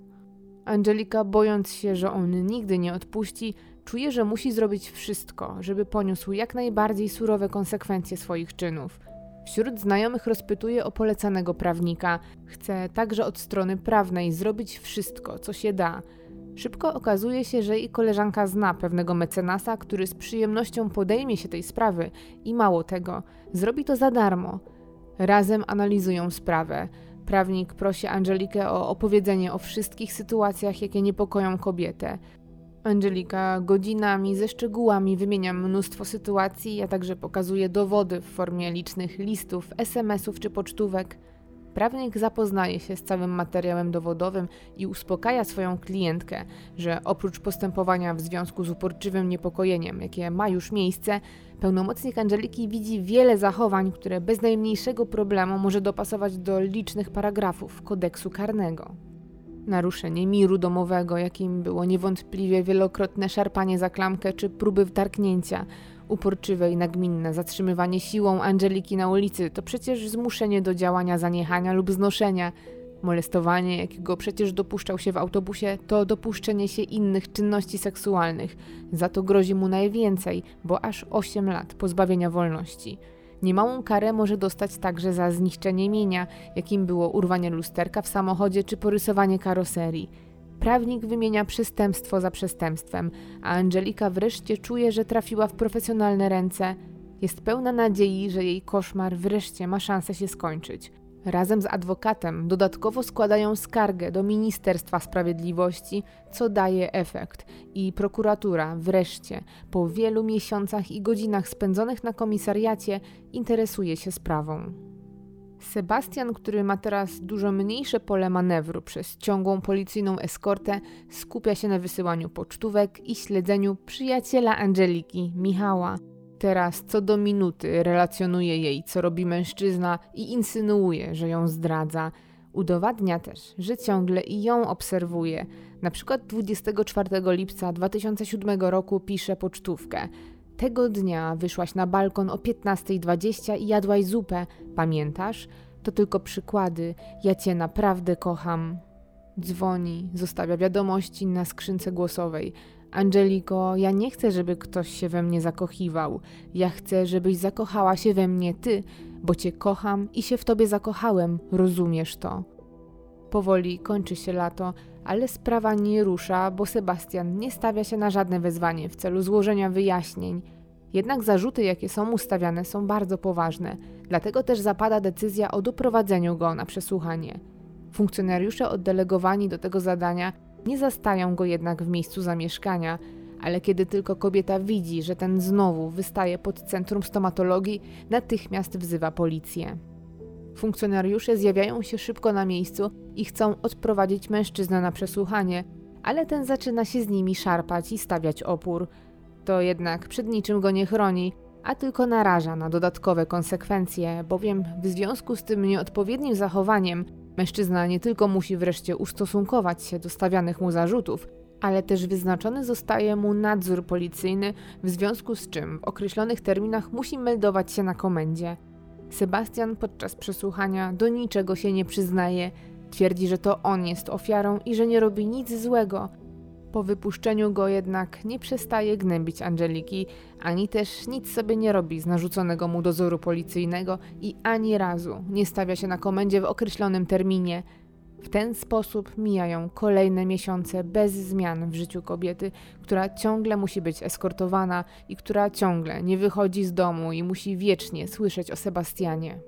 Angelika, bojąc się, że on nigdy nie odpuści, czuje, że musi zrobić wszystko, żeby poniósł jak najbardziej surowe konsekwencje swoich czynów. Wśród znajomych rozpytuje o polecanego prawnika. Chce także od strony prawnej zrobić wszystko, co się da, Szybko okazuje się, że i koleżanka zna pewnego mecenasa, który z przyjemnością podejmie się tej sprawy i mało tego, zrobi to za darmo. Razem analizują sprawę. Prawnik prosi Angelikę o opowiedzenie o wszystkich sytuacjach, jakie niepokoją kobietę. Angelika godzinami ze szczegółami wymienia mnóstwo sytuacji, a także pokazuje dowody w formie licznych listów, SMS-ów czy pocztówek. Prawnik zapoznaje się z całym materiałem dowodowym i uspokaja swoją klientkę, że oprócz postępowania w związku z uporczywym niepokojeniem, jakie ma już miejsce, pełnomocnik Angeliki widzi wiele zachowań, które bez najmniejszego problemu może dopasować do licznych paragrafów kodeksu karnego. Naruszenie miru domowego, jakim było niewątpliwie wielokrotne szarpanie za klamkę czy próby wtargnięcia, uporczywe i nagminne zatrzymywanie siłą Angeliki na ulicy to przecież zmuszenie do działania zaniechania lub znoszenia. Molestowanie, jakiego przecież dopuszczał się w autobusie, to dopuszczenie się innych czynności seksualnych. Za to grozi mu najwięcej, bo aż 8 lat pozbawienia wolności. Niemałą karę może dostać także za zniszczenie mienia, jakim było urwanie lusterka w samochodzie czy porysowanie karoserii. Prawnik wymienia przestępstwo za przestępstwem, a Angelika wreszcie czuje, że trafiła w profesjonalne ręce. Jest pełna nadziei, że jej koszmar wreszcie ma szansę się skończyć. Razem z adwokatem dodatkowo składają skargę do Ministerstwa Sprawiedliwości, co daje efekt, i prokuratura wreszcie, po wielu miesiącach i godzinach spędzonych na komisariacie, interesuje się sprawą. Sebastian, który ma teraz dużo mniejsze pole manewru przez ciągłą policyjną eskortę, skupia się na wysyłaniu pocztówek i śledzeniu przyjaciela Angeliki, Michała. Teraz co do minuty relacjonuje jej, co robi mężczyzna i insynuuje, że ją zdradza. Udowadnia też, że ciągle i ją obserwuje. Na przykład 24 lipca 2007 roku pisze pocztówkę. Tego dnia wyszłaś na balkon o 15.20 i jadłaś zupę. Pamiętasz? To tylko przykłady. Ja cię naprawdę kocham. Dzwoni, zostawia wiadomości na skrzynce głosowej. Angeliko, ja nie chcę, żeby ktoś się we mnie zakochiwał. Ja chcę, żebyś zakochała się we mnie ty, bo cię kocham i się w tobie zakochałem. Rozumiesz to? Powoli kończy się lato, ale sprawa nie rusza, bo Sebastian nie stawia się na żadne wezwanie w celu złożenia wyjaśnień. Jednak zarzuty, jakie są ustawiane, są bardzo poważne, dlatego też zapada decyzja o doprowadzeniu go na przesłuchanie. Funkcjonariusze oddelegowani do tego zadania nie zastają go jednak w miejscu zamieszkania, ale kiedy tylko kobieta widzi, że ten znowu wystaje pod centrum stomatologii, natychmiast wzywa policję. Funkcjonariusze zjawiają się szybko na miejscu i chcą odprowadzić mężczyznę na przesłuchanie, ale ten zaczyna się z nimi szarpać i stawiać opór. To jednak przed niczym go nie chroni, a tylko naraża na dodatkowe konsekwencje, bowiem w związku z tym nieodpowiednim zachowaniem mężczyzna nie tylko musi wreszcie ustosunkować się do stawianych mu zarzutów, ale też wyznaczony zostaje mu nadzór policyjny, w związku z czym w określonych terminach musi meldować się na komendzie. Sebastian podczas przesłuchania do niczego się nie przyznaje, twierdzi, że to on jest ofiarą i że nie robi nic złego. Po wypuszczeniu go jednak nie przestaje gnębić Angeliki, ani też nic sobie nie robi z narzuconego mu dozoru policyjnego i ani razu nie stawia się na komendzie w określonym terminie. W ten sposób mijają kolejne miesiące bez zmian w życiu kobiety, która ciągle musi być eskortowana i która ciągle nie wychodzi z domu i musi wiecznie słyszeć o Sebastianie.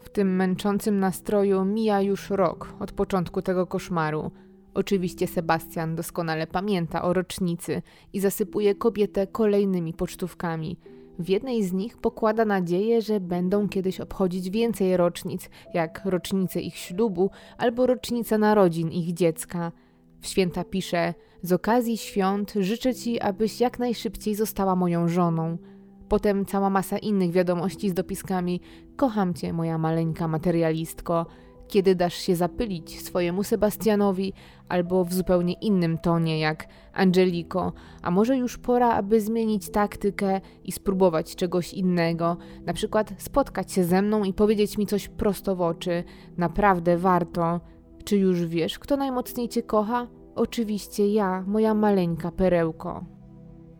W tym męczącym nastroju mija już rok od początku tego koszmaru. Oczywiście Sebastian doskonale pamięta o rocznicy i zasypuje kobietę kolejnymi pocztówkami – w jednej z nich pokłada nadzieję, że będą kiedyś obchodzić więcej rocznic, jak rocznicę ich ślubu albo rocznicę narodzin ich dziecka. W święta pisze: Z okazji świąt życzę ci, abyś jak najszybciej została moją żoną. Potem cała masa innych wiadomości z dopiskami: Kocham cię, moja maleńka materialistko kiedy dasz się zapylić swojemu Sebastianowi, albo w zupełnie innym tonie, jak Angeliko, a może już pora, aby zmienić taktykę i spróbować czegoś innego, na przykład spotkać się ze mną i powiedzieć mi coś prosto w oczy. Naprawdę warto. Czy już wiesz, kto najmocniej cię kocha? Oczywiście ja, moja maleńka perełko.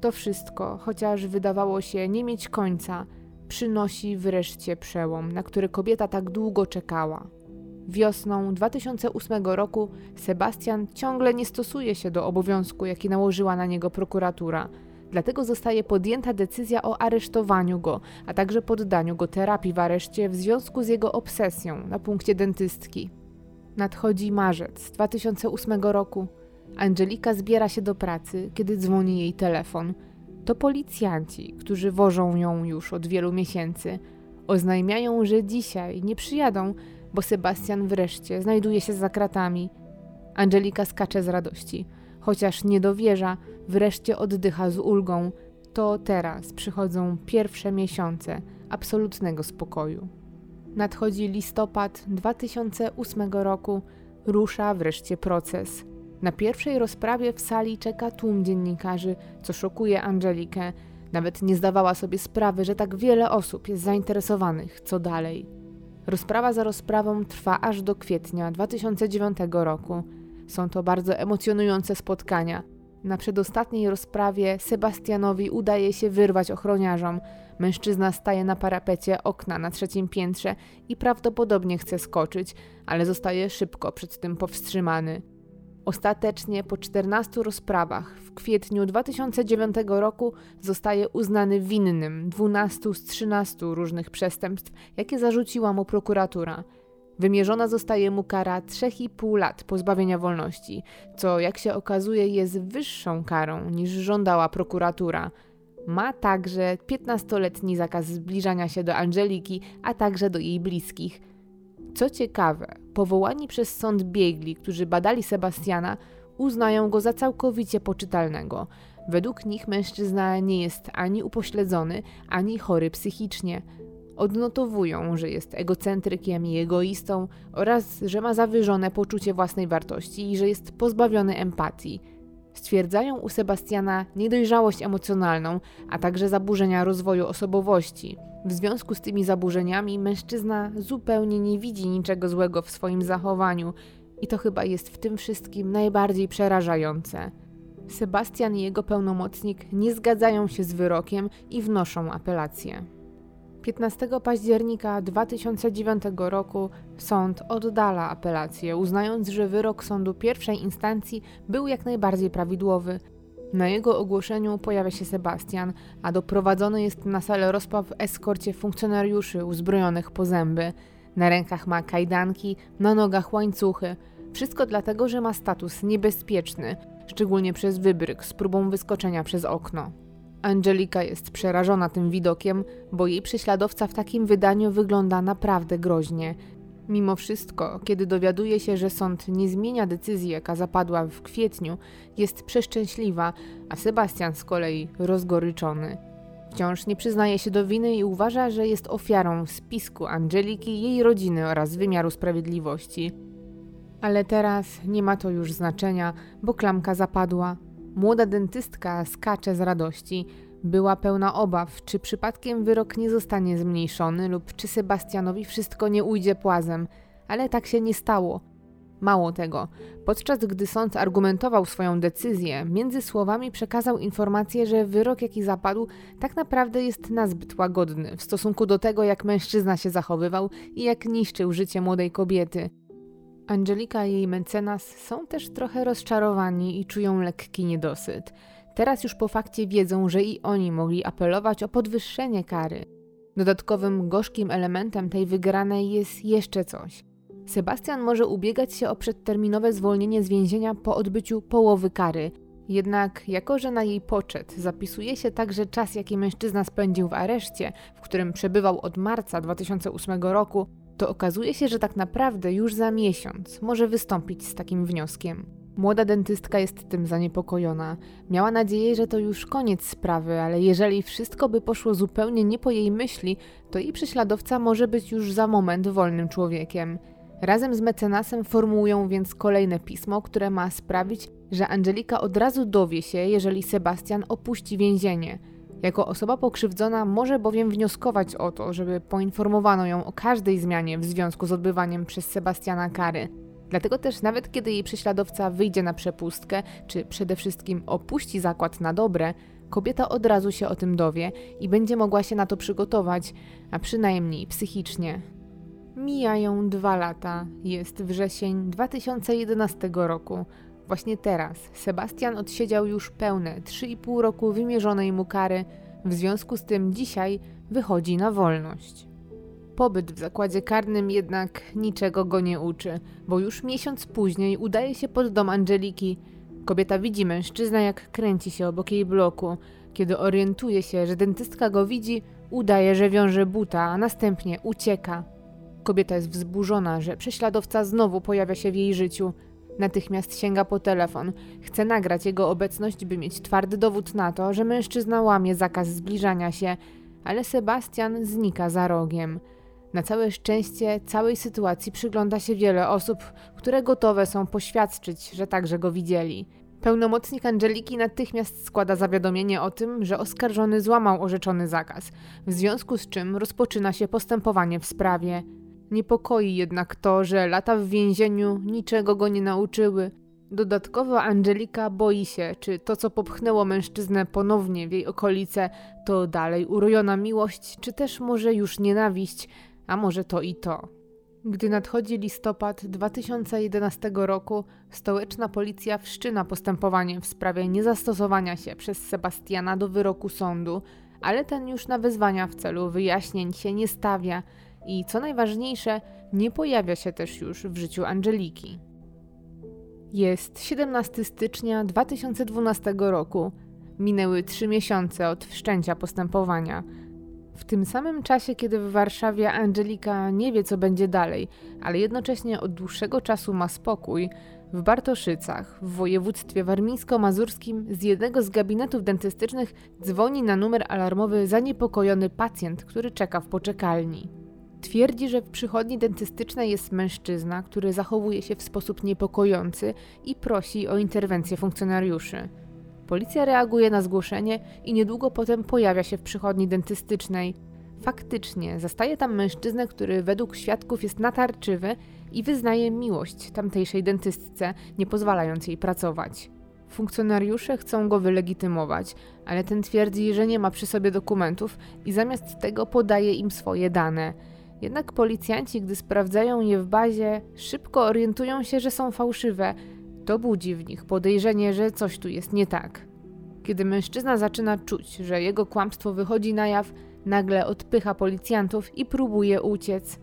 To wszystko, chociaż wydawało się nie mieć końca, przynosi wreszcie przełom, na który kobieta tak długo czekała. Wiosną 2008 roku Sebastian ciągle nie stosuje się do obowiązku, jaki nałożyła na niego prokuratura. Dlatego zostaje podjęta decyzja o aresztowaniu go, a także poddaniu go terapii w areszcie w związku z jego obsesją na punkcie dentystki. Nadchodzi marzec 2008 roku. Angelika zbiera się do pracy, kiedy dzwoni jej telefon. To policjanci, którzy wożą ją już od wielu miesięcy. Oznajmiają, że dzisiaj nie przyjadą, bo Sebastian wreszcie znajduje się za kratami. Angelika skacze z radości. Chociaż nie dowierza, wreszcie oddycha z ulgą. To teraz przychodzą pierwsze miesiące absolutnego spokoju. Nadchodzi listopad 2008 roku, rusza wreszcie proces. Na pierwszej rozprawie w sali czeka tłum dziennikarzy, co szokuje Angelikę. Nawet nie zdawała sobie sprawy, że tak wiele osób jest zainteresowanych, co dalej. Rozprawa za rozprawą trwa aż do kwietnia 2009 roku. Są to bardzo emocjonujące spotkania. Na przedostatniej rozprawie Sebastianowi udaje się wyrwać ochroniarzom. Mężczyzna staje na parapecie okna na trzecim piętrze i prawdopodobnie chce skoczyć, ale zostaje szybko przed tym powstrzymany. Ostatecznie po 14 rozprawach w kwietniu 2009 roku zostaje uznany winnym 12 z 13 różnych przestępstw, jakie zarzuciła mu prokuratura. Wymierzona zostaje mu kara 3,5 lat pozbawienia wolności, co jak się okazuje jest wyższą karą niż żądała prokuratura. Ma także 15-letni zakaz zbliżania się do Angeliki, a także do jej bliskich. Co ciekawe, powołani przez sąd biegli, którzy badali Sebastiana, uznają go za całkowicie poczytalnego. Według nich mężczyzna nie jest ani upośledzony, ani chory psychicznie. Odnotowują, że jest egocentrykiem i egoistą oraz że ma zawyżone poczucie własnej wartości i że jest pozbawiony empatii. Stwierdzają u Sebastiana niedojrzałość emocjonalną, a także zaburzenia rozwoju osobowości. W związku z tymi zaburzeniami mężczyzna zupełnie nie widzi niczego złego w swoim zachowaniu i to chyba jest w tym wszystkim najbardziej przerażające. Sebastian i jego pełnomocnik nie zgadzają się z wyrokiem i wnoszą apelację. 15 października 2009 roku sąd oddala apelację, uznając, że wyrok sądu pierwszej instancji był jak najbardziej prawidłowy. Na jego ogłoszeniu pojawia się Sebastian, a doprowadzony jest na salę rozpraw w eskorcie funkcjonariuszy uzbrojonych po zęby. Na rękach ma kajdanki, na nogach łańcuchy. Wszystko dlatego, że ma status niebezpieczny, szczególnie przez wybryk z próbą wyskoczenia przez okno. Angelika jest przerażona tym widokiem, bo jej prześladowca w takim wydaniu wygląda naprawdę groźnie. Mimo wszystko, kiedy dowiaduje się, że sąd nie zmienia decyzji, jaka zapadła w kwietniu, jest przeszczęśliwa, a Sebastian z kolei rozgoryczony. Wciąż nie przyznaje się do winy i uważa, że jest ofiarą spisku Angeliki, jej rodziny oraz wymiaru sprawiedliwości. Ale teraz nie ma to już znaczenia, bo klamka zapadła. Młoda dentystka skacze z radości. Była pełna obaw, czy przypadkiem wyrok nie zostanie zmniejszony lub czy Sebastianowi wszystko nie ujdzie płazem, ale tak się nie stało. Mało tego, podczas gdy sąd argumentował swoją decyzję, między słowami przekazał informację, że wyrok, jaki zapadł, tak naprawdę jest nazbyt łagodny w stosunku do tego, jak mężczyzna się zachowywał i jak niszczył życie młodej kobiety. Angelika i jej mecenas są też trochę rozczarowani i czują lekki niedosyt. Teraz już po fakcie wiedzą, że i oni mogli apelować o podwyższenie kary. Dodatkowym gorzkim elementem tej wygranej jest jeszcze coś. Sebastian może ubiegać się o przedterminowe zwolnienie z więzienia po odbyciu połowy kary. Jednak, jako że na jej poczet zapisuje się także czas, jaki mężczyzna spędził w areszcie, w którym przebywał od marca 2008 roku, to okazuje się, że tak naprawdę już za miesiąc może wystąpić z takim wnioskiem. Młoda dentystka jest tym zaniepokojona. Miała nadzieję, że to już koniec sprawy, ale jeżeli wszystko by poszło zupełnie nie po jej myśli, to jej prześladowca może być już za moment wolnym człowiekiem. Razem z mecenasem formułują więc kolejne pismo, które ma sprawić, że Angelika od razu dowie się, jeżeli Sebastian opuści więzienie – jako osoba pokrzywdzona może bowiem wnioskować o to, żeby poinformowano ją o każdej zmianie w związku z odbywaniem przez Sebastiana kary. Dlatego też nawet kiedy jej prześladowca wyjdzie na przepustkę, czy przede wszystkim opuści zakład na dobre, kobieta od razu się o tym dowie i będzie mogła się na to przygotować, a przynajmniej psychicznie. Mijają dwa lata, jest wrzesień 2011 roku. Właśnie teraz Sebastian odsiedział już pełne 3,5 roku wymierzonej mu kary, w związku z tym dzisiaj wychodzi na wolność. Pobyt w zakładzie karnym jednak niczego go nie uczy, bo już miesiąc później udaje się pod dom Angeliki. Kobieta widzi mężczyznę, jak kręci się obok jej bloku. Kiedy orientuje się, że dentystka go widzi, udaje, że wiąże buta, a następnie ucieka. Kobieta jest wzburzona, że prześladowca znowu pojawia się w jej życiu. Natychmiast sięga po telefon. Chce nagrać jego obecność, by mieć twardy dowód na to, że mężczyzna łamie zakaz zbliżania się, ale Sebastian znika za rogiem. Na całe szczęście całej sytuacji przygląda się wiele osób, które gotowe są poświadczyć, że także go widzieli. Pełnomocnik Angeliki natychmiast składa zawiadomienie o tym, że oskarżony złamał orzeczony zakaz, w związku z czym rozpoczyna się postępowanie w sprawie. Niepokoi jednak to, że lata w więzieniu niczego go nie nauczyły. Dodatkowo Angelika boi się, czy to, co popchnęło mężczyznę ponownie w jej okolice, to dalej urojona miłość, czy też może już nienawiść, a może to i to. Gdy nadchodzi listopad 2011 roku, stołeczna policja wszczyna postępowanie w sprawie niezastosowania się przez Sebastiana do wyroku sądu, ale ten już na wezwania w celu wyjaśnień się nie stawia i co najważniejsze, nie pojawia się też już w życiu Angeliki. Jest 17 stycznia 2012 roku. Minęły trzy miesiące od wszczęcia postępowania. W tym samym czasie, kiedy w Warszawie Angelika nie wie, co będzie dalej, ale jednocześnie od dłuższego czasu ma spokój, w Bartoszycach, w województwie warmińsko-mazurskim, z jednego z gabinetów dentystycznych dzwoni na numer alarmowy zaniepokojony pacjent, który czeka w poczekalni. Twierdzi, że w przychodni dentystycznej jest mężczyzna, który zachowuje się w sposób niepokojący i prosi o interwencję funkcjonariuszy. Policja reaguje na zgłoszenie i niedługo potem pojawia się w przychodni dentystycznej. Faktycznie, zastaje tam mężczyznę, który według świadków jest natarczywy i wyznaje miłość tamtejszej dentystce, nie pozwalając jej pracować. Funkcjonariusze chcą go wylegitymować, ale ten twierdzi, że nie ma przy sobie dokumentów i zamiast tego podaje im swoje dane. Jednak policjanci, gdy sprawdzają je w bazie, szybko orientują się, że są fałszywe, to budzi w nich podejrzenie, że coś tu jest nie tak. Kiedy mężczyzna zaczyna czuć, że jego kłamstwo wychodzi na jaw, nagle odpycha policjantów i próbuje uciec.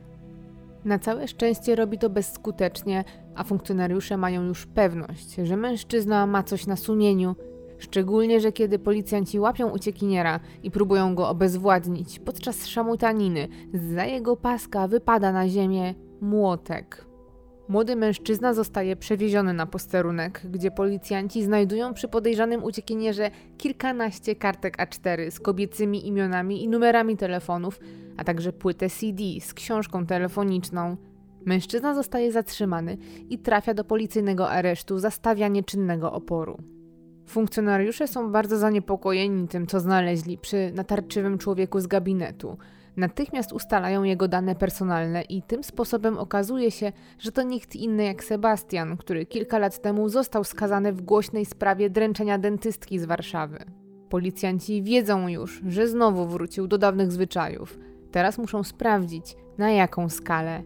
Na całe szczęście robi to bezskutecznie, a funkcjonariusze mają już pewność, że mężczyzna ma coś na sumieniu, szczególnie, że kiedy policjanci łapią uciekiniera i próbują go obezwładnić, podczas szamutaniny za jego paska wypada na ziemię młotek. Młody mężczyzna zostaje przewieziony na posterunek, gdzie policjanci znajdują przy podejrzanym uciekinierze kilkanaście kartek A4 z kobiecymi imionami i numerami telefonów, a także płytę CD z książką telefoniczną. Mężczyzna zostaje zatrzymany i trafia do policyjnego aresztu za stawianie czynnego oporu. Funkcjonariusze są bardzo zaniepokojeni tym, co znaleźli przy natarczywym człowieku z gabinetu – Natychmiast ustalają jego dane personalne i tym sposobem okazuje się, że to nikt inny jak Sebastian, który kilka lat temu został skazany w głośnej sprawie dręczenia dentystki z Warszawy. Policjanci wiedzą już, że znowu wrócił do dawnych zwyczajów. Teraz muszą sprawdzić, na jaką skalę.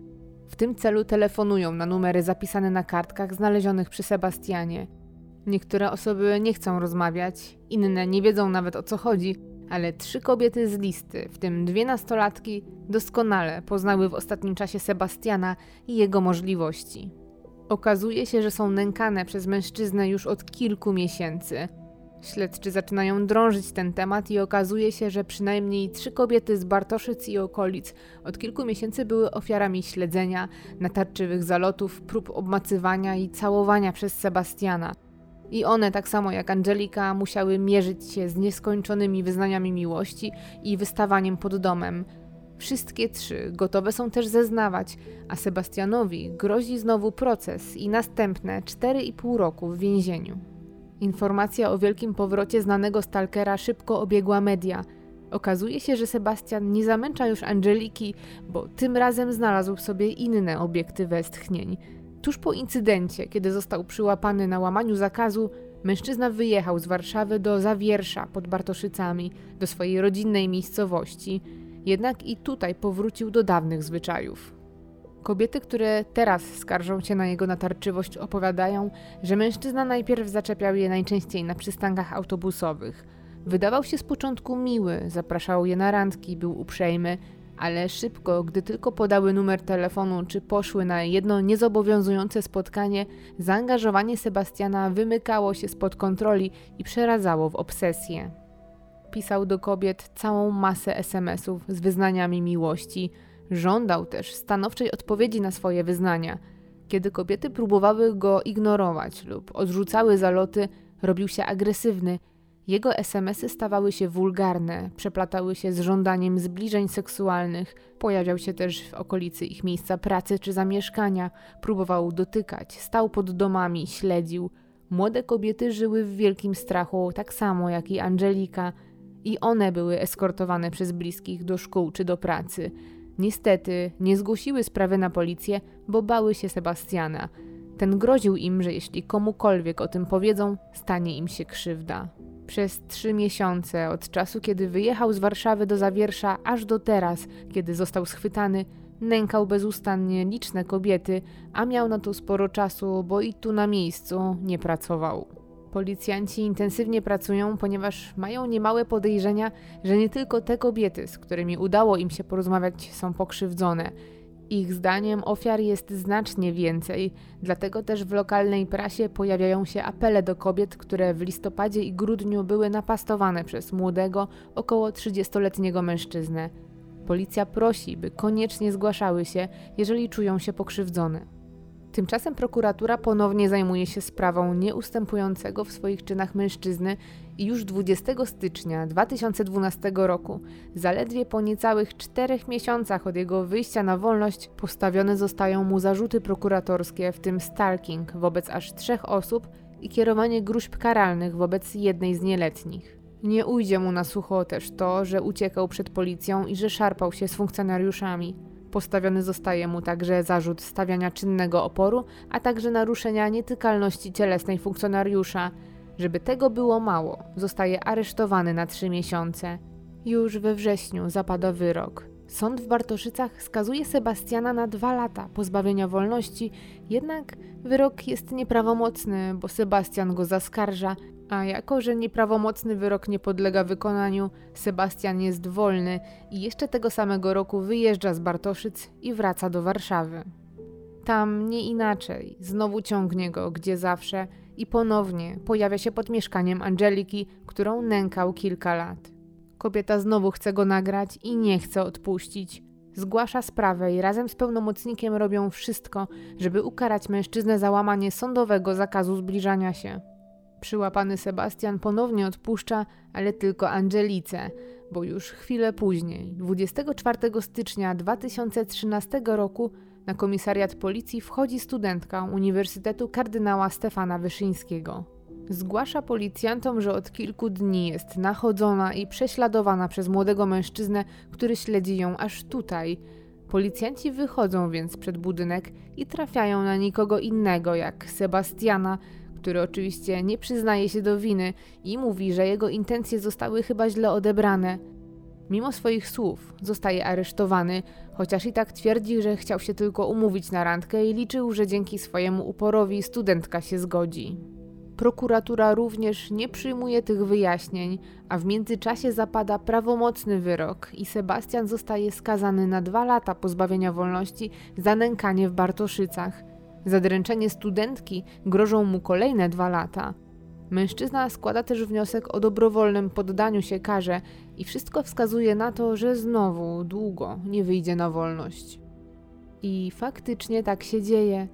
W tym celu telefonują na numery zapisane na kartkach znalezionych przy Sebastianie. Niektóre osoby nie chcą rozmawiać, inne nie wiedzą nawet o co chodzi, ale trzy kobiety z listy, w tym dwie nastolatki, doskonale poznały w ostatnim czasie Sebastiana i jego możliwości. Okazuje się, że są nękane przez mężczyznę już od kilku miesięcy. Śledczy zaczynają drążyć ten temat i okazuje się, że przynajmniej trzy kobiety z Bartoszyc i okolic od kilku miesięcy były ofiarami śledzenia, natarczywych zalotów, prób obmacywania i całowania przez Sebastiana – i one, tak samo jak Angelika, musiały mierzyć się z nieskończonymi wyznaniami miłości i wystawaniem pod domem. Wszystkie trzy gotowe są też zeznawać, a Sebastianowi grozi znowu proces i następne 4,5 roku w więzieniu. Informacja o wielkim powrocie znanego stalkera szybko obiegła media. Okazuje się, że Sebastian nie zamęcza już Angeliki, bo tym razem znalazł sobie inne obiekty westchnień – Tuż po incydencie, kiedy został przyłapany na łamaniu zakazu, mężczyzna wyjechał z Warszawy do Zawiersza pod Bartoszycami, do swojej rodzinnej miejscowości, jednak i tutaj powrócił do dawnych zwyczajów. Kobiety, które teraz skarżą się na jego natarczywość, opowiadają, że mężczyzna najpierw zaczepiał je najczęściej na przystankach autobusowych. Wydawał się z początku miły, zapraszał je na randki, był uprzejmy, ale szybko, gdy tylko podały numer telefonu czy poszły na jedno niezobowiązujące spotkanie, zaangażowanie Sebastiana wymykało się spod kontroli i przeradzało w obsesję. Pisał do kobiet całą masę SMS-ów z wyznaniami miłości, Żądał też stanowczej odpowiedzi na swoje wyznania. Kiedy kobiety próbowały go ignorować lub odrzucały zaloty, robił się agresywny. Jego SMSy stawały się wulgarne, przeplatały się z żądaniem zbliżeń seksualnych, pojawiał się też w okolicy ich miejsca pracy czy zamieszkania, próbował dotykać, stał pod domami, śledził. Młode kobiety żyły w wielkim strachu, tak samo jak i Angelika, i one były eskortowane przez bliskich do szkół czy do pracy. Niestety nie zgłosiły sprawy na policję, bo bały się Sebastiana. Ten groził im, że jeśli komukolwiek o tym powiedzą, stanie im się krzywda. Przez trzy miesiące, od czasu kiedy wyjechał z Warszawy do Zawiersza, aż do teraz, kiedy został schwytany, nękał bezustannie liczne kobiety, a miał na to sporo czasu, bo i tu na miejscu nie pracował. Policjanci intensywnie pracują, ponieważ mają niemałe podejrzenia, że nie tylko te kobiety, z którymi udało im się porozmawiać, są pokrzywdzone. Ich zdaniem ofiar jest znacznie więcej, dlatego też w lokalnej prasie pojawiają się apele do kobiet, które w listopadzie i grudniu były napastowane przez młodego, około 30-letniego mężczyznę. Policja prosi, by koniecznie zgłaszały się, jeżeli czują się pokrzywdzone. Tymczasem prokuratura ponownie zajmuje się sprawą nieustępującego w swoich czynach mężczyzny i już 20 stycznia 2012 roku, zaledwie po niecałych czterech miesiącach od jego wyjścia na wolność, postawione zostają mu zarzuty prokuratorskie, w tym stalking wobec aż trzech osób i kierowanie gruźb karalnych wobec jednej z nieletnich. Nie ujdzie mu na sucho też to, że uciekał przed policją i że szarpał się z funkcjonariuszami. Postawiony zostaje mu także zarzut stawiania czynnego oporu, a także naruszenia nietykalności cielesnej funkcjonariusza. Żeby tego było mało, zostaje aresztowany na trzy miesiące. Już we wrześniu zapada wyrok. Sąd w Bartoszycach skazuje Sebastiana na dwa lata pozbawienia wolności, jednak wyrok jest nieprawomocny, bo Sebastian go zaskarża a jako, że nieprawomocny wyrok nie podlega wykonaniu, Sebastian jest wolny i jeszcze tego samego roku wyjeżdża z Bartoszyc i wraca do Warszawy. Tam nie inaczej, znowu ciągnie go gdzie zawsze i ponownie pojawia się pod mieszkaniem Angeliki, którą nękał kilka lat. Kobieta znowu chce go nagrać i nie chce odpuścić. Zgłasza sprawę i razem z pełnomocnikiem robią wszystko, żeby ukarać mężczyznę za łamanie sądowego zakazu zbliżania się. Przyłapany Sebastian ponownie odpuszcza, ale tylko Angelice, bo już chwilę później, 24 stycznia 2013 roku, na komisariat policji wchodzi studentka Uniwersytetu Kardynała Stefana Wyszyńskiego. Zgłasza policjantom, że od kilku dni jest nachodzona i prześladowana przez młodego mężczyznę, który śledzi ją aż tutaj. Policjanci wychodzą więc przed budynek i trafiają na nikogo innego jak Sebastiana, który oczywiście nie przyznaje się do winy i mówi, że jego intencje zostały chyba źle odebrane. Mimo swoich słów zostaje aresztowany, chociaż i tak twierdzi, że chciał się tylko umówić na randkę i liczył, że dzięki swojemu uporowi studentka się zgodzi. Prokuratura również nie przyjmuje tych wyjaśnień, a w międzyczasie zapada prawomocny wyrok i Sebastian zostaje skazany na dwa lata pozbawienia wolności za nękanie w Bartoszycach – za dręczenie studentki grożą mu kolejne dwa lata. Mężczyzna składa też wniosek o dobrowolnym poddaniu się karze i wszystko wskazuje na to, że znowu długo nie wyjdzie na wolność. I faktycznie tak się dzieje.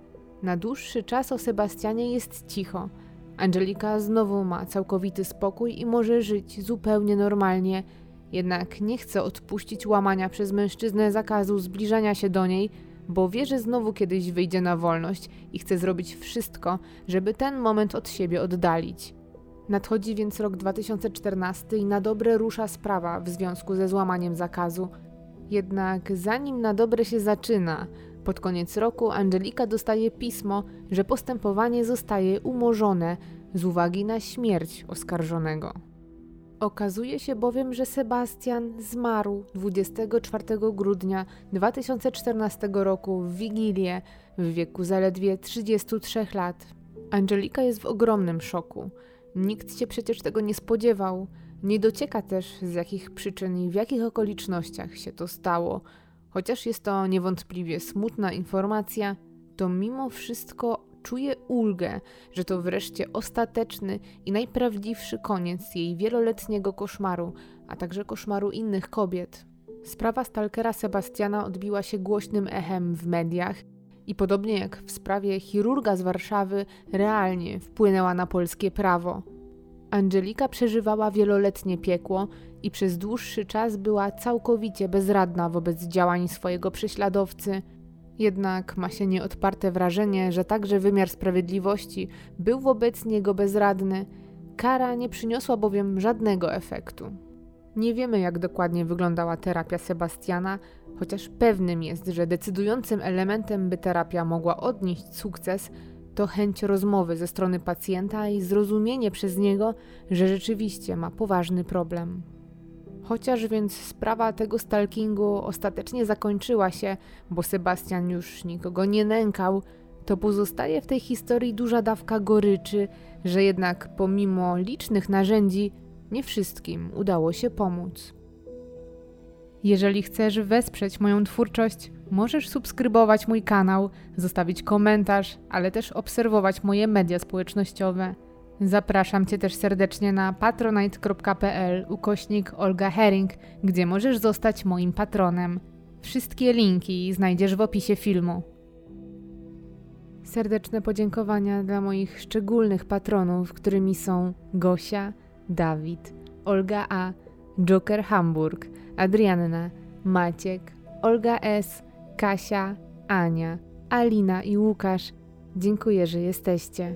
Na dłuższy czas o Sebastianie jest cicho. Angelika znowu ma całkowity spokój i może żyć zupełnie normalnie, jednak nie chce odpuścić łamania przez mężczyznę zakazu zbliżania się do niej bo wie, że znowu kiedyś wyjdzie na wolność i chce zrobić wszystko, żeby ten moment od siebie oddalić. Nadchodzi więc rok 2014 i na dobre rusza sprawa w związku ze złamaniem zakazu. Jednak zanim na dobre się zaczyna, pod koniec roku Angelika dostaje pismo, że postępowanie zostaje umorzone z uwagi na śmierć oskarżonego. Okazuje się bowiem, że Sebastian zmarł 24 grudnia 2014 roku w Wigilię w wieku zaledwie 33 lat. Angelika jest w ogromnym szoku. Nikt się przecież tego nie spodziewał. Nie docieka też z jakich przyczyn i w jakich okolicznościach się to stało. Chociaż jest to niewątpliwie smutna informacja, to mimo wszystko czuje ulgę, że to wreszcie ostateczny i najprawdziwszy koniec jej wieloletniego koszmaru, a także koszmaru innych kobiet. Sprawa stalkera Sebastiana odbiła się głośnym echem w mediach i podobnie jak w sprawie chirurga z Warszawy, realnie wpłynęła na polskie prawo. Angelika przeżywała wieloletnie piekło i przez dłuższy czas była całkowicie bezradna wobec działań swojego prześladowcy. Jednak ma się nieodparte wrażenie, że także wymiar sprawiedliwości był wobec niego bezradny. Kara nie przyniosła bowiem żadnego efektu. Nie wiemy, jak dokładnie wyglądała terapia Sebastiana, chociaż pewnym jest, że decydującym elementem, by terapia mogła odnieść sukces, to chęć rozmowy ze strony pacjenta i zrozumienie przez niego, że rzeczywiście ma poważny problem. Chociaż więc sprawa tego stalkingu ostatecznie zakończyła się, bo Sebastian już nikogo nie nękał, to pozostaje w tej historii duża dawka goryczy, że jednak pomimo licznych narzędzi nie wszystkim udało się pomóc. Jeżeli chcesz wesprzeć moją twórczość, możesz subskrybować mój kanał, zostawić komentarz, ale też obserwować moje media społecznościowe. Zapraszam Cię też serdecznie na patronite.pl ukośnik Olga Herring, gdzie możesz zostać moim patronem. Wszystkie linki znajdziesz w opisie filmu. Serdeczne podziękowania dla moich szczególnych patronów, którymi są Gosia, Dawid, Olga A., Joker Hamburg, Adrianna, Maciek, Olga S., Kasia, Ania, Alina i Łukasz. Dziękuję, że jesteście.